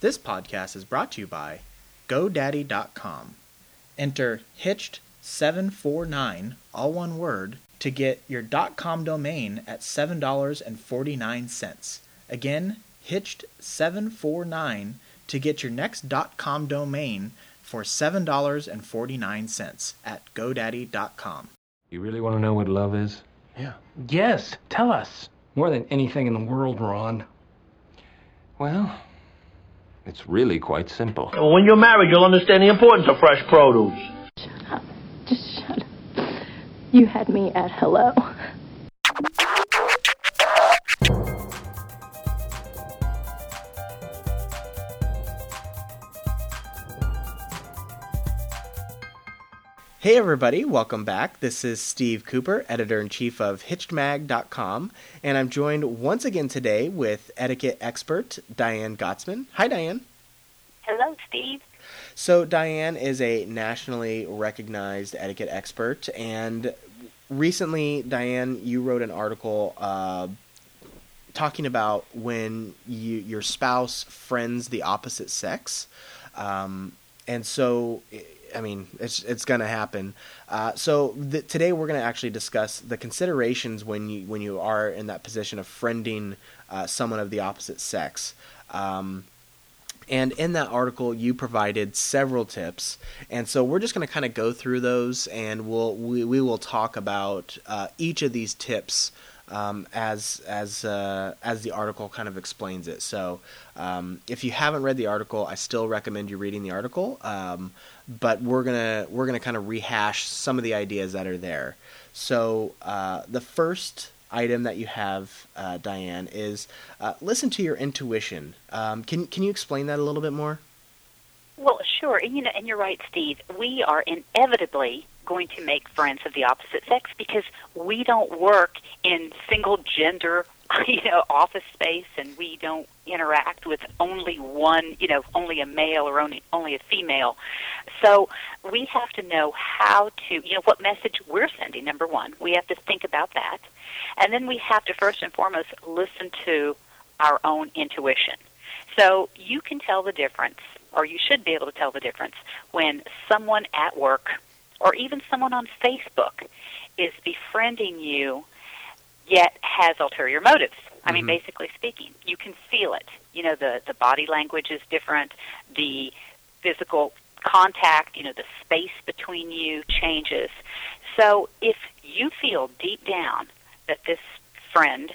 This podcast is brought to you by GoDaddy.com. Enter Hitched749, all one word, to get your .com domain at $7.49. Again, Hitched749 to get your next .com domain for $7.49 at GoDaddy.com. You really want to know what love is? Yeah. Yes, tell us. More than anything in the world, Ron. Well, it's really quite simple. When you're married, you'll understand the importance of fresh produce. Shut up. Just shut up. You had me at hello. Hey everybody, welcome back. This is Steve Cooper, editor in chief of HitchedMag.com, and I'm joined once again today with etiquette expert Diane Gottsman. Hi, Diane. Hello, Steve. So, Diane is a nationally recognized etiquette expert, and recently, Diane, you wrote an article uh, talking about when you, your spouse friends the opposite sex. Um, and so I mean, it's it's going to happen. Uh, so th- today we're going to actually discuss the considerations when you when you are in that position of friending uh, someone of the opposite sex. Um, and in that article, you provided several tips, and so we're just going to kind of go through those, and we'll we, we will talk about uh, each of these tips um, as as uh, as the article kind of explains it. So, um, if you haven't read the article, I still recommend you reading the article. Um, but we're gonna we're gonna kind of rehash some of the ideas that are there. So, uh, the first item that you have, uh, Diane, is uh, listen to your intuition. Um, can can you explain that a little bit more? Well, sure. And you know, and you're right, Steve. We are inevitably going to make friends of the opposite sex because we don't work in single gender you know office space and we don't interact with only one you know only a male or only only a female so we have to know how to you know what message we're sending number one we have to think about that and then we have to first and foremost listen to our own intuition so you can tell the difference or you should be able to tell the difference when someone at work or even someone on Facebook is befriending you yet has ulterior motives. I mean, Mhm. basically speaking, you can feel it. You know, the the body language is different, the physical contact, you know, the space between you changes. So, if you feel deep down that this friend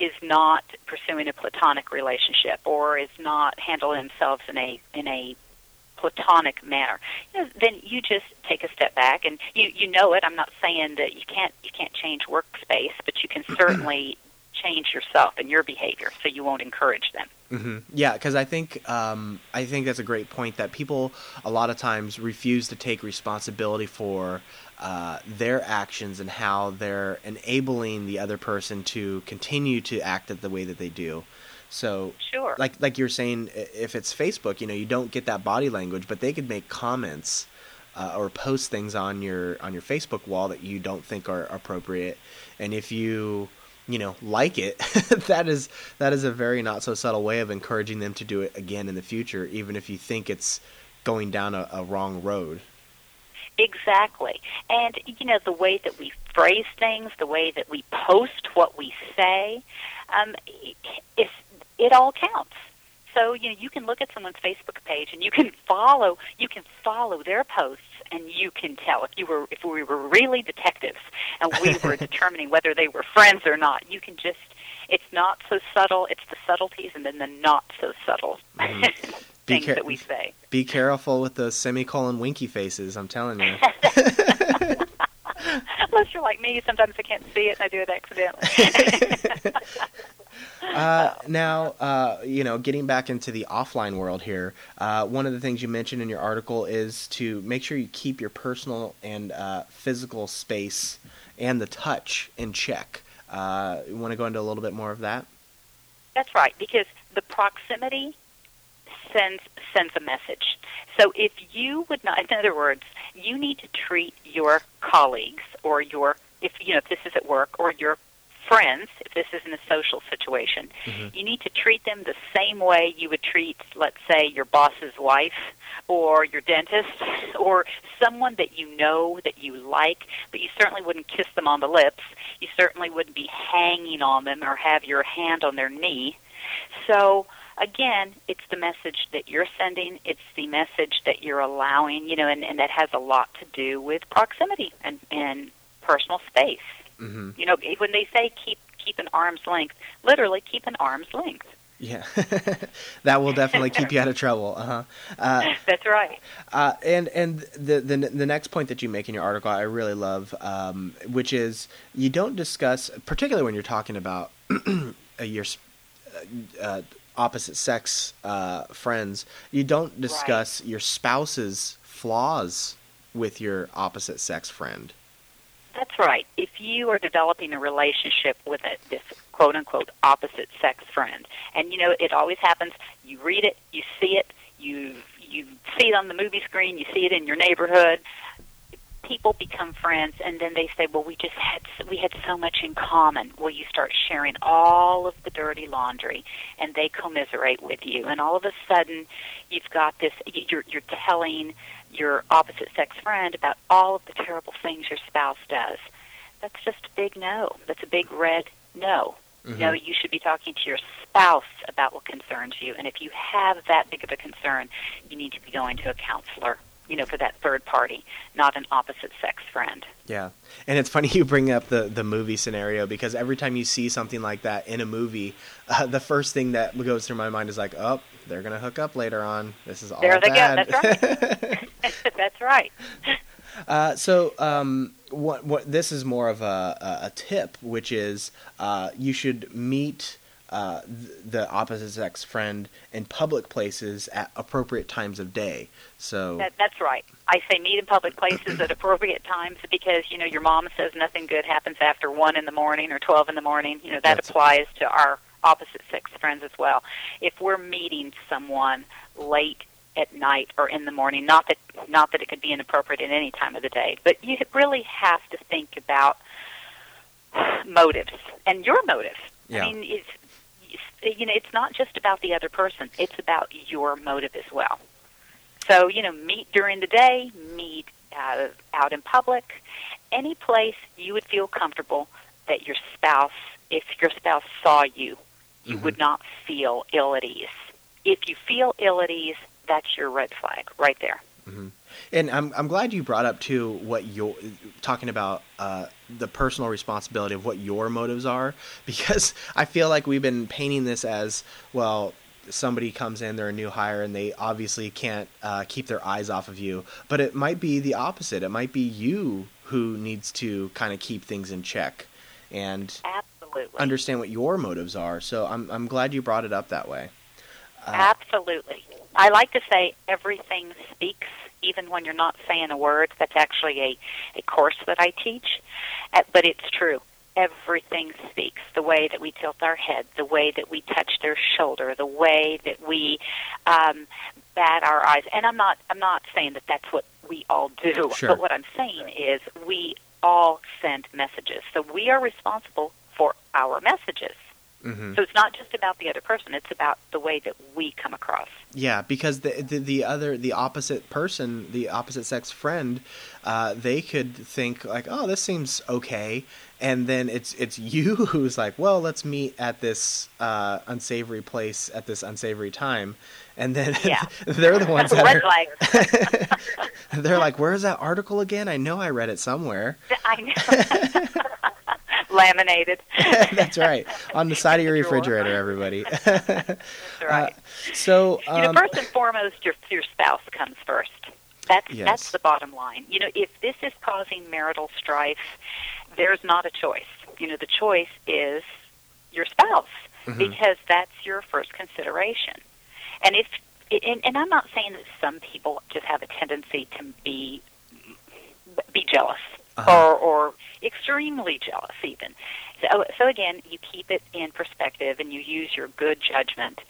is not pursuing a platonic relationship or is not handling themselves in a in a platonic manner, you know, then you just take a step back and you you know it. I'm not saying that you can't you can't change workspace, but you can certainly change yourself and your behavior so you won't encourage them. hmm Yeah, because I think um, I think that's a great point that people a lot of times refuse to take responsibility for uh, their actions and how they're enabling the other person to continue to act the way that they do. So, Sure. like like you're saying, if it's Facebook, you know, you don't get that body language, but they could make comments uh, or post things on your on your Facebook wall that you don't think are appropriate, and if you you know like it, that is that is a very not so subtle way of encouraging them to do it again in the future, even if you think it's going down a, a wrong road. Exactly. And, you know, the way that we phrase things, the way that we post what we say, um, it, it all counts. So, you know, you can look at someone's Facebook page and you can follow, you can follow their posts and you can tell if you were, if we were really detectives and we were determining whether they were friends or not, you can just, it's not so subtle, it's the subtleties and then the not so subtle Be things care- that we say. Be careful with those semicolon winky faces. I'm telling you. Unless you're like me, sometimes I can't see it and I do it accidentally. Uh, now, uh, you know, getting back into the offline world here, uh, one of the things you mentioned in your article is to make sure you keep your personal and uh, physical space and the touch in check. Uh, you want to go into a little bit more of that? That's right, because the proximity sends sends a message. So if you would not, in other words, you need to treat your colleagues or your if you know if this is at work or your friends, if this is in a social situation, mm-hmm. you need to treat them the same way you would treat, let's say, your boss's wife or your dentist or someone that you know that you like, but you certainly wouldn't kiss them on the lips. You certainly wouldn't be hanging on them or have your hand on their knee. So, again, it's the message that you're sending, it's the message that you're allowing, you know, and, and that has a lot to do with proximity and, and personal space. hmm You know, when they say keep keep an arm's length, literally keep an arm's length. Yeah, that will definitely keep you out of trouble. Uh-huh. Uh That's right. Uh, and and the, the the next point that you make in your article, I really love, um, which is you don't discuss, particularly when you're talking about your uh, uh, opposite sex uh, friends, you don't discuss your spouse's flaws with your opposite sex friend. That's right. If you are developing a relationship with a, this quote unquote opposite sex friend, and you know it always happens. You read it, you see it, you you see it on the movie screen, you see it in your neighborhood. People become friends, and then they say, "Well, we just had we had so much in common." Well, you start sharing all of the dirty laundry, and they commiserate with you, and all of a sudden, you've got this. You're you're telling your opposite sex friend about all of the terrible things your spouse does. That's just a big no. That's a big red no. Mm-hmm. No, you should be talking to your spouse about what concerns you. And if you have that big of a concern, you need to be going to a counselor, you know, for that third party, not an opposite sex friend. Yeah, and it's funny you bring up the the movie scenario because every time you see something like that in a movie, uh, the first thing that goes through my mind is like, "Oh, they're gonna hook up later on. This is all There they go. bad." That's That's right. Uh, so, um, what, what this is more of a, a, a tip, which is uh, you should meet uh, the opposite sex friend in public places at appropriate times of day. So, That, that's right. I say meet in public places at appropriate times because you know your mom says nothing good happens after one in the morning or twelve in the morning. You know that That's- applies to our opposite sex friends as well. If we're meeting someone late at night or in the morning, not that not that it could be inappropriate at any time of the day, but you really have to think about motives and your motive. Yeah. I mean, it's it's- you know it's not just about the other person; it's about your motive as well. So, you know, meet during the day, meet uh, out in public, any place you would feel comfortable that your spouse, if your spouse saw you, you would not feel ill at ease. If you feel ill at ease, that's your red flag right there. And I'm I'm glad you brought up too what you're talking about uh, the personal responsibility of what your motives are because I feel like we've been painting this as well. Somebody comes in, they're a new hire, and they obviously can't uh, keep their eyes off of you. But it might be the opposite. It might be you who needs to kind of keep things in check and Absolutely. understand what your motives are. So I'm I'm glad you brought it up that way. Uh, Absolutely. I like to say everything speaks, even when you're not saying a word. That's actually a, a course that I teach. Uh, But it's true. Everything speaks. The way that we tilt our head, the way that we touch their shoulder, the way that we um, bat our eyes. And I'm not I'm not saying that that's what we all do. Sure. But what I'm saying is we all send messages. So we are responsible for our messages. Mhm. So it's not just about the other person; it's about the way that we come across. Yeah, because the, the the other the opposite person, the opposite sex friend, uh, they could think like, oh, this seems okay, and then it's it's you who's like, well, let's meet at this uh, unsavory place at this unsavory time, and then Yeah. they're the ones that Red are, flag. they're like, where's that article again? I know I read it somewhere. I know. Laminated. That's right, on the side of your In the drawer. refrigerator, everybody. That's right. Uh, so, you know, um, first and foremost, your your spouse comes first. That's Yes. that's the bottom line. You know, if this is causing marital strife, there's not a choice. You know, the choice is your spouse Mhm. because that's your first consideration. And if and, and I'm not saying that some people just have a tendency to be be jealous Uh-huh. or or extremely jealous even. So so again, you keep it in perspective and you use your good judgment.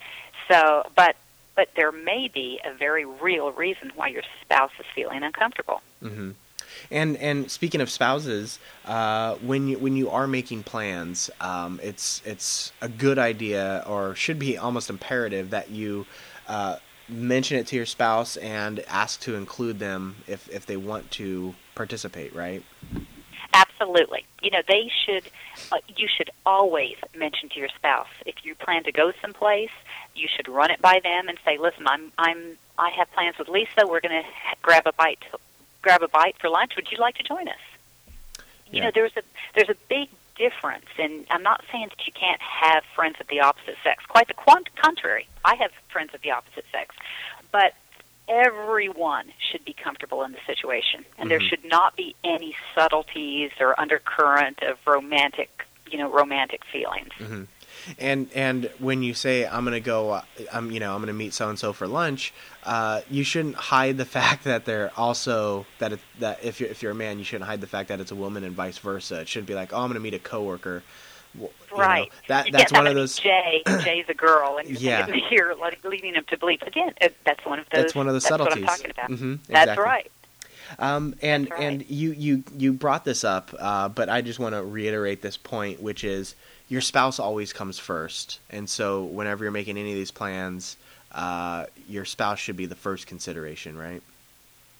So but but there may be a very real reason why your spouse is feeling uncomfortable. hmm And and speaking of spouses, uh, when you when you are making plans, um, it's it's a good idea or should be almost imperative that you uh, mention it to your spouse and ask to include them if if they want to participate. Right. Absolutely. You know, they should. Uh, you should always mention to your spouse if you plan to go someplace. You should run it by them and say, "Listen, I'm I'm I have plans with Lisa. We're going to grab a bite grab a bite for lunch. Would you like to join us?" You Yeah. know, there's a there's a big difference, and I'm not saying that you can't have friends of the opposite sex. Quite the quant- contrary. I have friends of the opposite sex, but everyone should be comfortable in the situation, and there Mhm. should not be any subtleties or undercurrent of romantic, you know, romantic feelings. hmm And and when you say I'm gonna go, uh, I'm you know I'm gonna meet so and so for lunch, uh, you shouldn't hide the fact that they're also that it, that if you're if you're a man, you shouldn't hide the fact that it's a woman and vice versa. It shouldn't be like oh I'm gonna meet a coworker. You know, Right. that that's that one of those. Jay, Jay's a girl, and Yeah. you're, you're like, leading him to believe again. That's one of those. That's one of the that's subtleties. What I'm talking about. Mhm, That's right. Um, and right. and you you you brought this up, uh, but I just want to reiterate this point, which is your spouse always comes first, and so whenever you're making any of these plans, uh, your spouse should be the first consideration, right?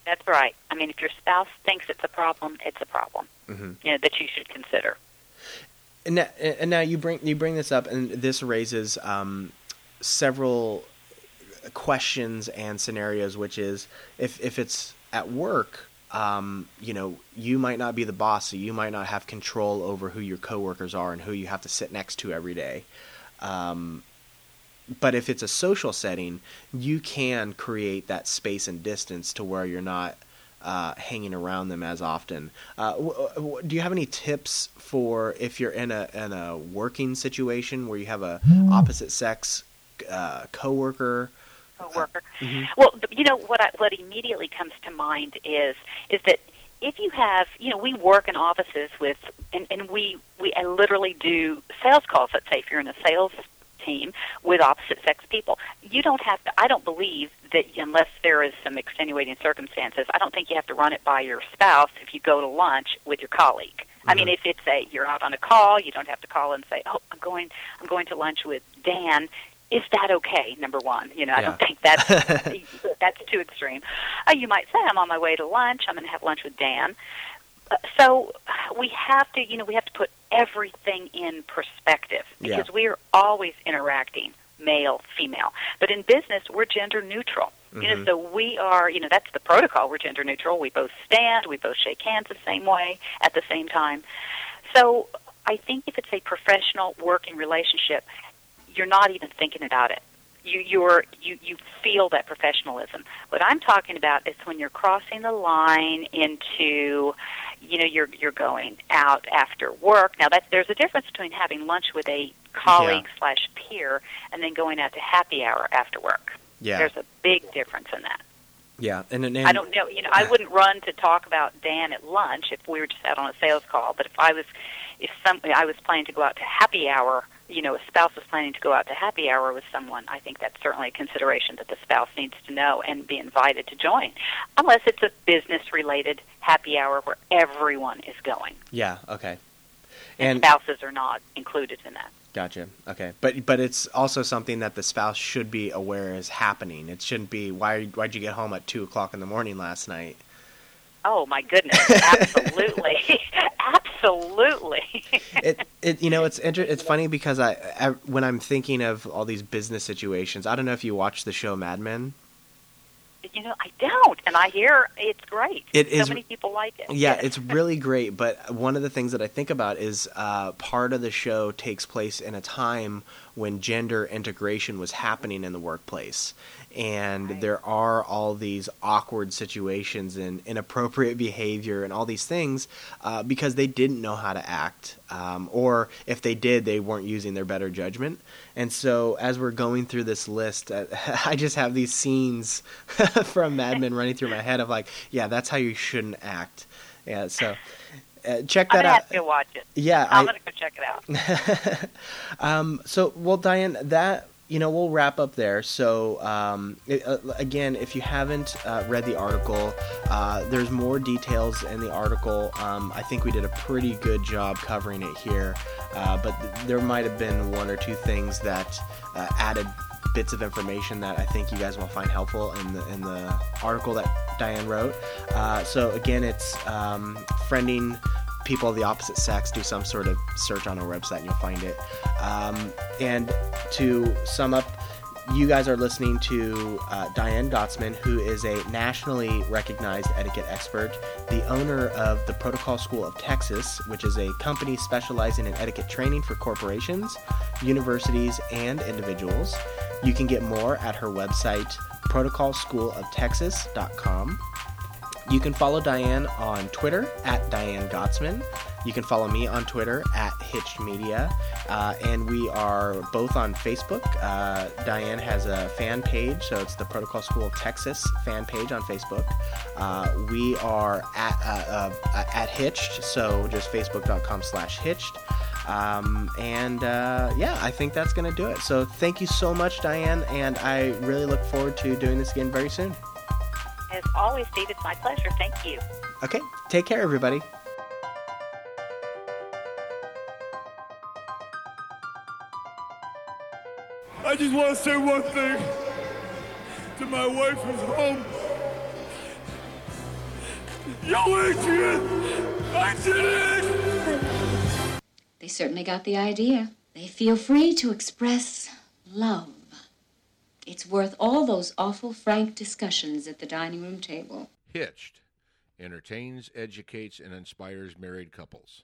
That's right. I mean, if your spouse thinks it's a problem, it's a problem. hmm You know that you should consider. And now, and now you bring you bring this up, and this raises um, several questions and scenarios. Which is, if if it's at work, um, you know, you might not be the boss, so you might not have control over who your coworkers are and who you have to sit next to every day. Um, but if it's a social setting, you can create that space and distance to where you're not uh, hanging around them as often. Uh, w- w- do you have any tips for if you're in a in a working situation where you have a opposite sex uh, coworker? coworker. Mhm. Well, you know what? I, what immediately comes to mind is is that if you have, you know, we work in offices with, and, and we we uh, literally do sales calls. Let's say if you're in a sales team with opposite sex people, you don't have to. I don't believe that unless there is some extenuating circumstances, I don't think you have to run it by your spouse if you go to lunch with your colleague. I mean, if it's a you're out on a call, you don't have to call and say, "Oh, I'm going, I'm going to lunch with Dan." Is that okay? Number one, you know, I don't think that's that's too extreme. Uh, you might say, "I'm on my way to lunch. I'm going to have lunch with Dan." So we have to, you know, we have to put everything in perspective Yeah. because we are always interacting, male, female. But in business, we're gender neutral. You know, Mhm. so we are, you know, that's the protocol. We're gender neutral. We both stand. We both shake hands the same way at the same time. So I think if it's a professional working relationship, you're not even thinking about it. You you're you you feel that professionalism. What I'm talking about is when you're crossing the line into you know you're you're going out after work. Now that there's a difference between having lunch with a colleague slash peer and then going out to happy hour after work. Yeah, There's a big difference in that. yeah, and, and, and I don't know. You know, I wouldn't run to talk about Dan at lunch if we were just out on a sales call. But if I was, if some, I was planning to go out to happy hour, you know, a spouse was planning to go out to happy hour with someone, I think that's certainly a consideration that the spouse needs to know and be invited to join, unless it's a business-related happy hour where everyone is going Yeah, okay, and, and spouses are not included in that. Gotcha. Okay, but but it's also something that the spouse should be aware is happening. It shouldn't be why why'd you get home at two o'clock in the morning last night? Oh my goodness! Absolutely, absolutely. It it you know it's inter- it's funny because I, I when I'm thinking of all these business situations, I don't know if you watch the show Mad Men. You know, I don't, and I hear it's great. It is- So many people like it. Yeah, it's really great. But one of the things that I think about is uh, part of the show takes place in a time when gender integration was happening in the workplace. And Right. there are all these awkward situations and inappropriate behavior and all these things uh, because they didn't know how to act. Um, or if they did, they weren't using their better judgment. And so as we're going through this list, uh, I just have these scenes from Mad Men running through my head of like, yeah, that's how you shouldn't act. Yeah, so uh, check that out. to watch it. Yeah, I'm I, gonna go check it out. um, so well, Diane, that you know, we'll wrap up there. So, um, it, uh, again, if you haven't uh, read the article, uh, there's more details in the article. Um, I think we did a pretty good job covering it here, uh, but th- there might have been one or two things that uh, added bits of information that I think you guys will find helpful in the in the article that Diane wrote. Uh, so again, it's um, friending people of the opposite sex. Do some sort of search on our website and you'll find it. Um, and to sum up. You guys are listening to uh, Diane Gottsman, who is a nationally recognized etiquette expert, the owner of the Protocol School of Texas, which is a company specializing in etiquette training for corporations, universities, and individuals. You can get more at her website, protocolschooloftexas.com. You can follow Diane on Twitter at Diane Gottsman. You can follow me on Twitter at Hitched Media. Uh, and we are both on Facebook. Uh, Diane has a fan page, so it's the Protocol School of Texas fan page on Facebook. Uh, we are at, uh, uh, at Hitched, so just facebook.com slash Hitched. Um, and uh, yeah, I think that's going to do it. So thank you so much, Diane, and I really look forward to doing this again very soon. As always, Steve, it's my pleasure. Thank you. Okay, take care, everybody. I just want to say one thing to my wife who's home. Yo, Adrian! I did it! Certainly got the idea. They feel free to express love. It's worth all those awful frank discussions at the dining room table. Hitched entertains, educates, and inspires married couples.